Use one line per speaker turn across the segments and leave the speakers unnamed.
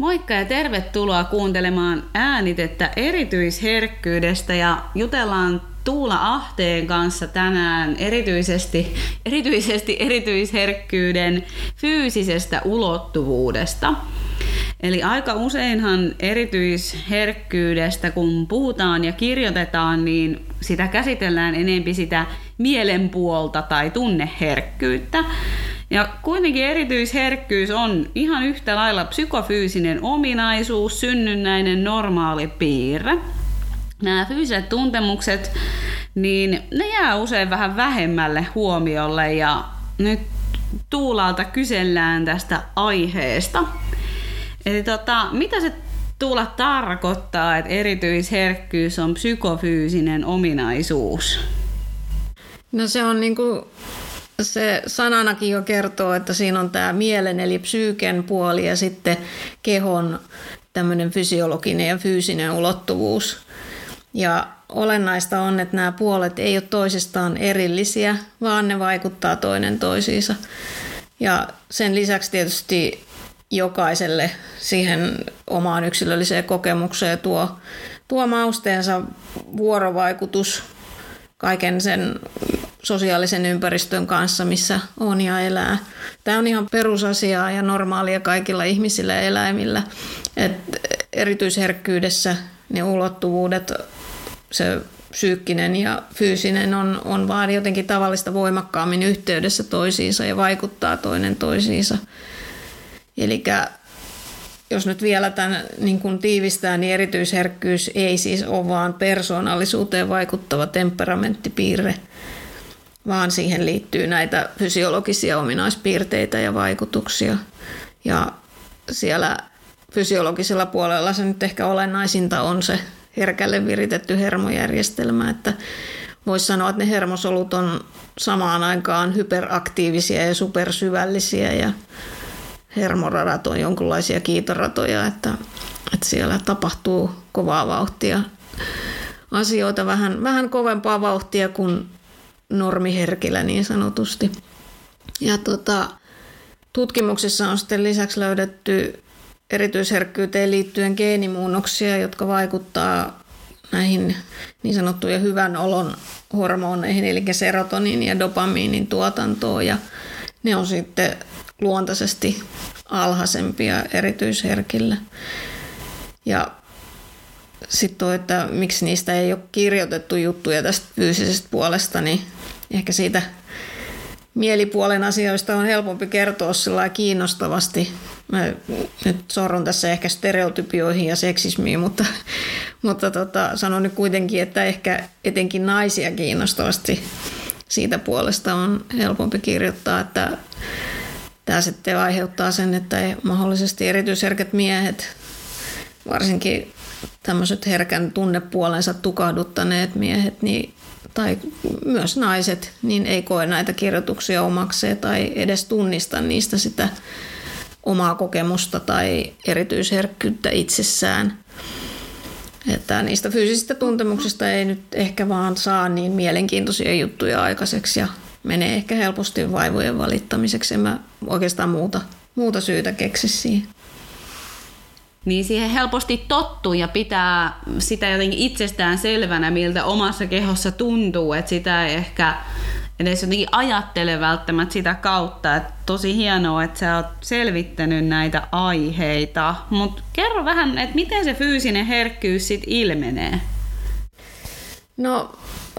Moikka ja tervetuloa kuuntelemaan äänitettä erityisherkkyydestä ja jutellaan Tuula Ahteen kanssa tänään erityisesti, erityisesti erityisherkkyyden fyysisestä ulottuvuudesta. Eli aika useinhan erityisherkkyydestä, kun puhutaan ja kirjoitetaan, niin sitä käsitellään enempi sitä mielenpuolta tai tunneherkkyyttä. Ja kuitenkin erityisherkkyys on ihan yhtä lailla psykofyysinen ominaisuus, synnynnäinen normaali piirre. Nämä fyysiset tuntemukset, niin ne jää usein vähän vähemmälle huomiolle ja nyt Tuulalta kysellään tästä aiheesta. Eli tota, mitä se Tuula tarkoittaa, että erityisherkkyys on psykofyysinen ominaisuus?
No se on niin kuin se sananakin jo kertoo, että siinä on tämä mielen eli psyyken puoli ja sitten kehon tämmöinen fysiologinen ja fyysinen ulottuvuus. Ja olennaista on, että nämä puolet ei ole toisistaan erillisiä, vaan ne vaikuttaa toinen toisiinsa. Ja sen lisäksi tietysti jokaiselle siihen omaan yksilölliseen kokemukseen tuo, tuo mausteensa vuorovaikutus kaiken sen sosiaalisen ympäristön kanssa, missä on ja elää. Tämä on ihan perusasiaa ja normaalia kaikilla ihmisillä ja eläimillä. Et erityisherkkyydessä ne ulottuvuudet, se psyykkinen ja fyysinen on, on vaan jotenkin tavallista voimakkaammin yhteydessä toisiinsa ja vaikuttaa toinen toisiinsa. Eli jos nyt vielä tämän niin kuin tiivistää, niin erityisherkkyys ei siis ole vaan persoonallisuuteen vaikuttava temperamenttipiirre, vaan siihen liittyy näitä fysiologisia ominaispiirteitä ja vaikutuksia. Ja siellä fysiologisella puolella se nyt ehkä olennaisinta on se herkälle viritetty hermojärjestelmä, että voisi sanoa, että ne hermosolut on samaan aikaan hyperaktiivisia ja supersyvällisiä ja hermoradat on jonkinlaisia kiitoratoja, että, että siellä tapahtuu kovaa vauhtia asioita, vähän, vähän kovempaa vauhtia kuin normiherkillä niin sanotusti. Ja tota, tutkimuksissa on sitten lisäksi löydetty erityisherkkyyteen liittyen geenimuunnoksia, jotka vaikuttaa näihin niin sanottujen hyvän olon hormoneihin, eli serotoniin ja dopamiinin tuotantoon. Ja ne on sitten luontaisesti alhaisempia erityisherkillä. Ja sitten että miksi niistä ei ole kirjoitettu juttuja tästä fyysisestä puolesta, niin ehkä siitä mielipuolen asioista on helpompi kertoa sillä kiinnostavasti. Mä nyt sorron tässä ehkä stereotypioihin ja seksismiin, mutta, mutta tota, sanon nyt kuitenkin, että ehkä etenkin naisia kiinnostavasti siitä puolesta on helpompi kirjoittaa, että Tämä sitten aiheuttaa sen, että mahdollisesti erityisherkät miehet, varsinkin tämmöiset herkän tunnepuolensa tukahduttaneet miehet, niin, tai myös naiset, niin ei koe näitä kirjoituksia omakseen tai edes tunnista niistä sitä omaa kokemusta tai erityisherkkyyttä itsessään. Että niistä fyysisistä tuntemuksista ei nyt ehkä vaan saa niin mielenkiintoisia juttuja aikaiseksi ja menee ehkä helposti vaivojen valittamiseksi. En mä oikeastaan muuta, muuta syytä keksi siihen.
Niin siihen helposti tottuu ja pitää sitä jotenkin itsestään selvänä, miltä omassa kehossa tuntuu, että sitä ei ehkä edes jotenkin ajattele välttämättä sitä kautta. Että tosi hienoa, että sä oot selvittänyt näitä aiheita, mutta kerro vähän, että miten se fyysinen herkkyys sitten ilmenee?
No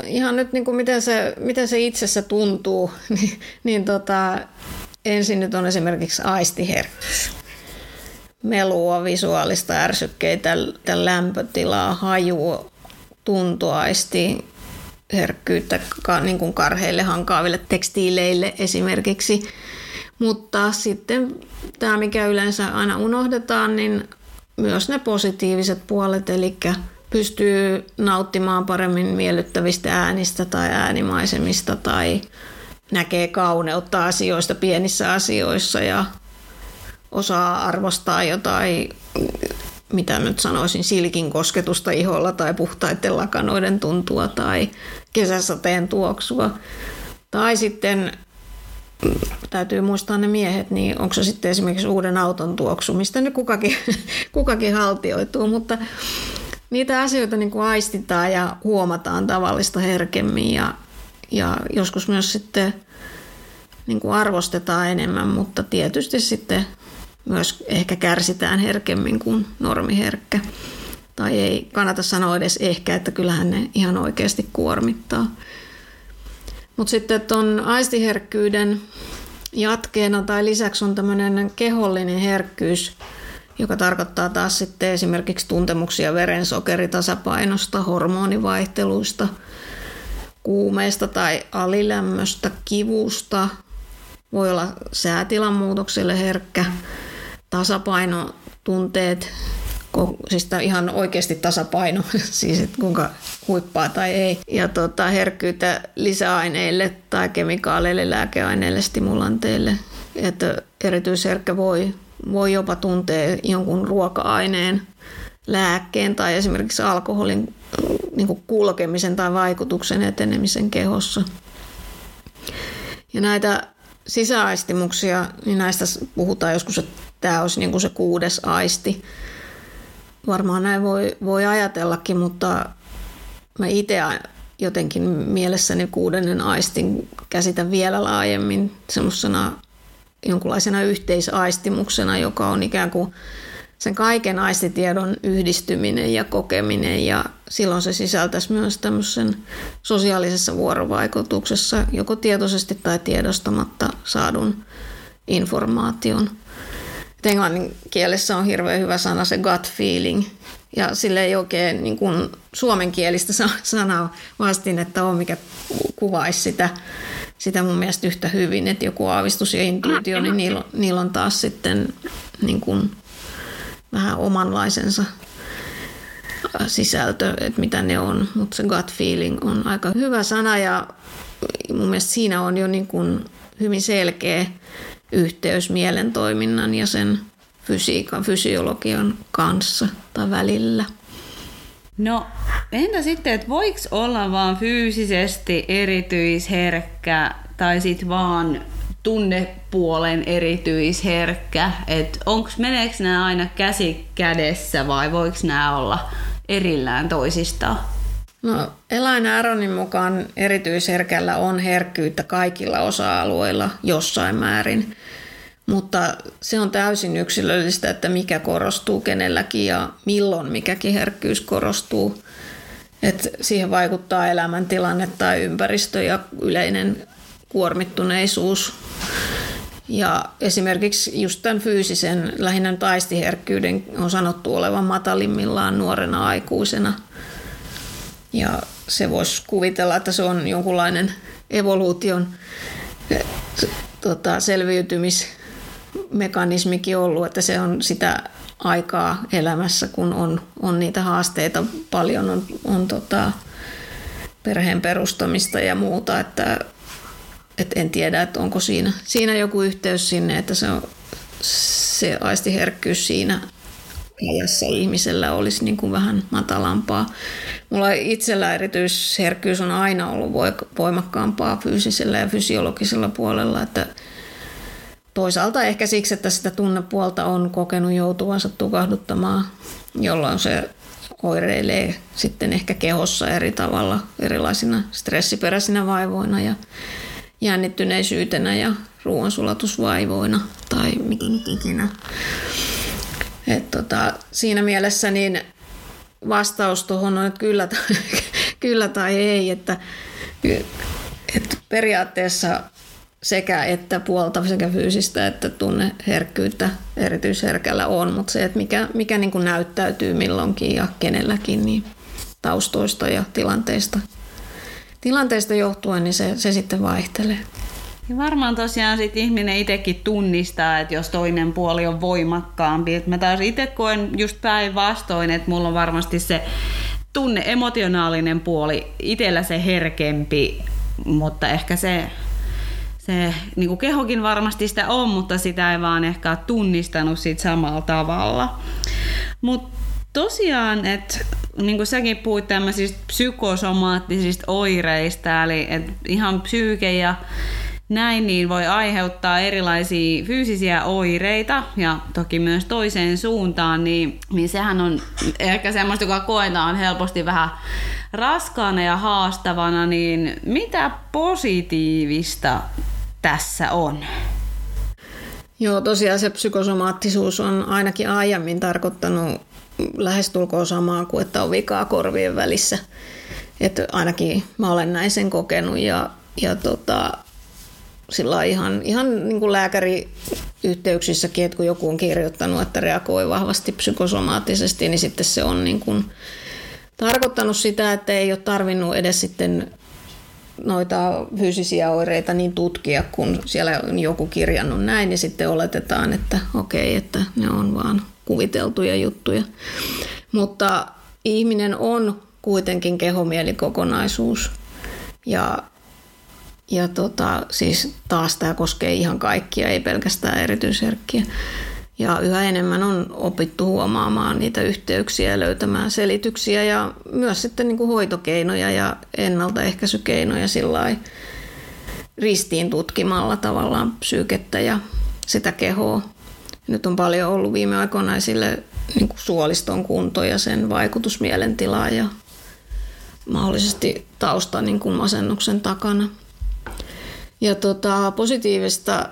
ihan nyt niin kuin miten, se, miten se itsessä tuntuu, niin, niin tota, ensin nyt on esimerkiksi aistiherkkyys. Melua, visuaalista ärsykkeitä, lämpötilaa, hajua, tuntoaisti, herkkyyttä niin kuin karheille hankaaville tekstiileille esimerkiksi. Mutta sitten tämä, mikä yleensä aina unohdetaan, niin myös ne positiiviset puolet, eli pystyy nauttimaan paremmin miellyttävistä äänistä tai äänimaisemista tai näkee kauneutta asioista pienissä asioissa ja osaa arvostaa jotain, mitä nyt sanoisin, silkin kosketusta iholla tai puhtaiden lakanoiden tuntua tai kesäsateen tuoksua. Tai sitten täytyy muistaa ne miehet, niin onko se sitten esimerkiksi uuden auton tuoksu, mistä nyt kukakin, kukakin haltioituu, mutta niitä asioita niin kuin aistitaan ja huomataan tavallista herkemmin ja, ja joskus myös sitten niin kuin arvostetaan enemmän, mutta tietysti sitten myös ehkä kärsitään herkemmin kuin normiherkkä. Tai ei kannata sanoa edes ehkä, että kyllähän ne ihan oikeasti kuormittaa. Mutta sitten tuon aistiherkkyyden jatkeena tai lisäksi on tämmöinen kehollinen herkkyys, joka tarkoittaa taas sitten esimerkiksi tuntemuksia verensokeritasapainosta, hormonivaihteluista, kuumeista tai alilämmöstä, kivusta, voi olla säätilan muutoksille herkkä, tasapainotunteet, siis ihan oikeasti tasapaino, siis että kuinka huippaa tai ei. Ja tota, herkkyyttä lisäaineille tai kemikaaleille, lääkeaineille, stimulanteille. Että erityisherkkä voi, voi jopa tuntea jonkun ruoka-aineen, lääkkeen tai esimerkiksi alkoholin niin kulkemisen tai vaikutuksen etenemisen kehossa. Ja näitä sisäaistimuksia, niin näistä puhutaan joskus, että tämä olisi niin kuin se kuudes aisti. Varmaan näin voi, voi ajatellakin, mutta mä itse jotenkin mielessäni kuudennen aistin käsitän vielä laajemmin semmoisena jonkunlaisena yhteisaistimuksena, joka on ikään kuin sen kaiken aistitiedon yhdistyminen ja kokeminen ja silloin se sisältäisi myös tämmöisen sosiaalisessa vuorovaikutuksessa joko tietoisesti tai tiedostamatta saadun informaation. englannin kielessä on hirveän hyvä sana se gut feeling ja sille ei oikein niin kuin suomenkielistä sanaa vastinetta ole, mikä kuvaisi sitä, sitä mun mielestä yhtä hyvin, että joku aavistus ja intuitio, niin niillä, niillä on taas sitten niin kuin vähän omanlaisensa sisältö, että mitä ne on, mutta se gut feeling on aika hyvä sana ja mun mielestä siinä on jo niin kuin hyvin selkeä yhteys mielentoiminnan ja sen fysiikan, fysiologian kanssa tai välillä.
No entä sitten, että voiko olla vaan fyysisesti erityisherkkä tai sitten vaan tunnepuolen erityisherkkä, että onks, meneekö nämä aina käsi kädessä vai voiko nämä olla erillään toisistaan?
No, Elain Aronin mukaan erityisherkällä on herkkyyttä kaikilla osa-alueilla jossain määrin, mutta se on täysin yksilöllistä, että mikä korostuu kenelläkin ja milloin mikäkin herkkyys korostuu. Et siihen vaikuttaa elämäntilanne tai ympäristö ja yleinen kuormittuneisuus. Ja esimerkiksi just tämän fyysisen, lähinnä taistiherkkyyden on sanottu olevan matalimmillaan nuorena aikuisena. Ja se voisi kuvitella, että se on jonkunlainen evoluution tota, selviytymismekanismikin ollut, että se on sitä aikaa elämässä, kun on, on niitä haasteita paljon, on, on tota, perheen perustamista ja muuta, että et en tiedä, että onko siinä, siinä joku yhteys sinne, että se, on, se aistiherkkyys siinä ajassa ihmisellä olisi niin kuin vähän matalampaa. Mulla itsellä erityisherkkyys on aina ollut voimakkaampaa fyysisellä ja fysiologisella puolella, että toisaalta ehkä siksi, että sitä tunnepuolta on kokenut joutuvansa tukahduttamaan, jolloin se oireilee sitten ehkä kehossa eri tavalla erilaisina stressiperäisinä vaivoina ja jännittyneisyytenä ja ruoansulatusvaivoina tai nyt ikinä. Et tota, siinä mielessä niin vastaus tuohon on, että kyllä, kyllä tai ei, että, että periaatteessa sekä että puolta sekä fyysistä että tunneherkkyyttä erityisherkällä on, mutta se, että mikä, mikä niin kuin näyttäytyy milloinkin ja kenelläkin, niin taustoista ja tilanteista tilanteesta johtuen, niin se, se sitten vaihtelee.
Ja varmaan tosiaan sit ihminen itsekin tunnistaa, että jos toinen puoli on voimakkaampi. Et mä taas itse koen just päinvastoin, että mulla on varmasti se tunne, emotionaalinen puoli, itsellä se herkempi, mutta ehkä se, se niin kuin kehokin varmasti sitä on, mutta sitä ei vaan ehkä ole tunnistanut sit samalla tavalla. Mutta tosiaan, että niin kuin säkin puhuit tämmöisistä psykosomaattisista oireista, eli että ihan psyyke ja näin niin voi aiheuttaa erilaisia fyysisiä oireita ja toki myös toiseen suuntaan, niin, niin sehän on ehkä semmoista, joka koetaan helposti vähän raskaana ja haastavana, niin mitä positiivista tässä on?
Joo, tosiaan se psykosomaattisuus on ainakin aiemmin tarkoittanut lähestulkoon samaa kuin että on vikaa korvien välissä. Että ainakin mä olen näin sen kokenut ja, ja tota, sillä ihan, ihan niin kuin lääkäriyhteyksissäkin, että kun joku on kirjoittanut, että reagoi vahvasti psykosomaattisesti, niin sitten se on niin kuin tarkoittanut sitä, että ei ole tarvinnut edes sitten noita fyysisiä oireita niin tutkia, kun siellä on joku kirjannut näin, niin sitten oletetaan, että okei, että ne on vaan kuviteltuja juttuja. Mutta ihminen on kuitenkin kehomielikkokonaisuus. Ja, ja tota, siis taas tämä koskee ihan kaikkia, ei pelkästään erityisherkkiä. Ja yhä enemmän on opittu huomaamaan niitä yhteyksiä ja löytämään selityksiä ja myös sitten niin kuin hoitokeinoja ja ennaltaehkäisykeinoja sillä ristiin tutkimalla tavallaan psyykettä ja sitä kehoa. Nyt on paljon ollut viime aikoina esille niin kuin suoliston kunto ja sen vaikutus mielentilaan ja mahdollisesti tausta niin kuin masennuksen takana. Ja tota, positiivista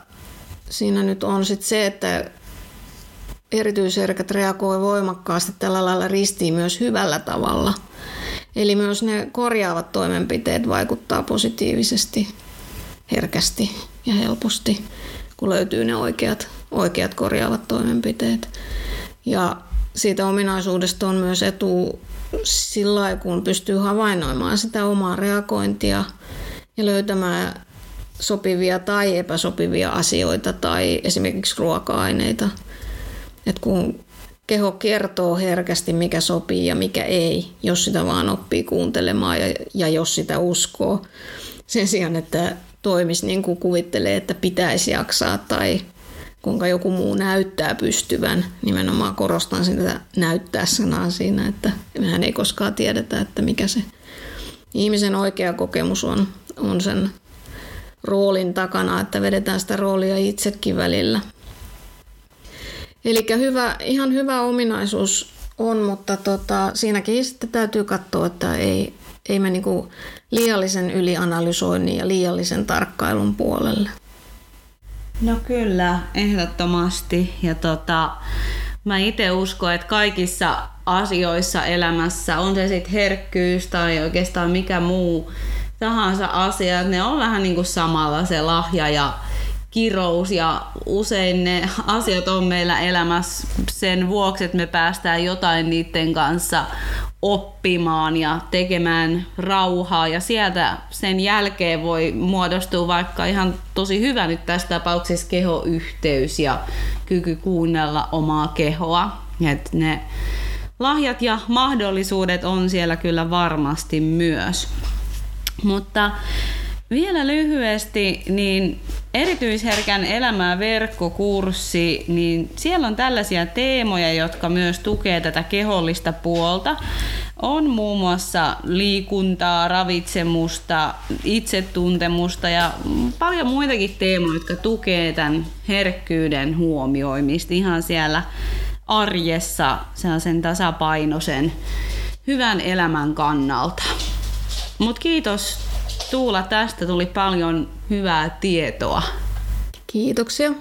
siinä nyt on sit se, että erityisherkät reagoi voimakkaasti tällä lailla ristiin myös hyvällä tavalla. Eli myös ne korjaavat toimenpiteet vaikuttaa positiivisesti, herkästi ja helposti, kun löytyy ne oikeat, oikeat korjaavat toimenpiteet. Ja siitä ominaisuudesta on myös etu sillä kun pystyy havainnoimaan sitä omaa reagointia ja löytämään sopivia tai epäsopivia asioita tai esimerkiksi ruoka-aineita – että kun keho kertoo herkästi, mikä sopii ja mikä ei, jos sitä vaan oppii kuuntelemaan ja, ja jos sitä uskoo. Sen sijaan, että toimisi niin kuin kuvittelee, että pitäisi jaksaa tai kuinka joku muu näyttää pystyvän. Nimenomaan korostan sitä näyttää sanaa siinä, että mehän ei koskaan tiedetä, että mikä se ihmisen oikea kokemus on, on sen roolin takana, että vedetään sitä roolia itsekin välillä – Eli hyvä, ihan hyvä ominaisuus on, mutta tota, siinäkin sitten täytyy katsoa, että ei, ei me niinku liiallisen ylianalysoinnin ja liiallisen tarkkailun puolelle.
No kyllä, ehdottomasti. Ja tota, mä itse uskon, että kaikissa asioissa elämässä, on se sitten herkkyys tai oikeastaan mikä muu tahansa asia, että ne on vähän niin kuin samalla se lahja ja kirous ja usein ne asiat on meillä elämässä sen vuoksi, että me päästään jotain niiden kanssa oppimaan ja tekemään rauhaa ja sieltä sen jälkeen voi muodostua vaikka ihan tosi hyvä nyt tässä tapauksessa kehoyhteys ja kyky kuunnella omaa kehoa. Et ne lahjat ja mahdollisuudet on siellä kyllä varmasti myös. Mutta vielä lyhyesti, niin erityisherkän elämää verkkokurssi, niin siellä on tällaisia teemoja, jotka myös tukee tätä kehollista puolta. On muun muassa liikuntaa, ravitsemusta, itsetuntemusta ja paljon muitakin teemoja, jotka tukee tämän herkkyyden huomioimista ihan siellä arjessa sen tasapainoisen hyvän elämän kannalta. Mutta kiitos Tuula, tästä tuli paljon hyvää tietoa.
Kiitoksia.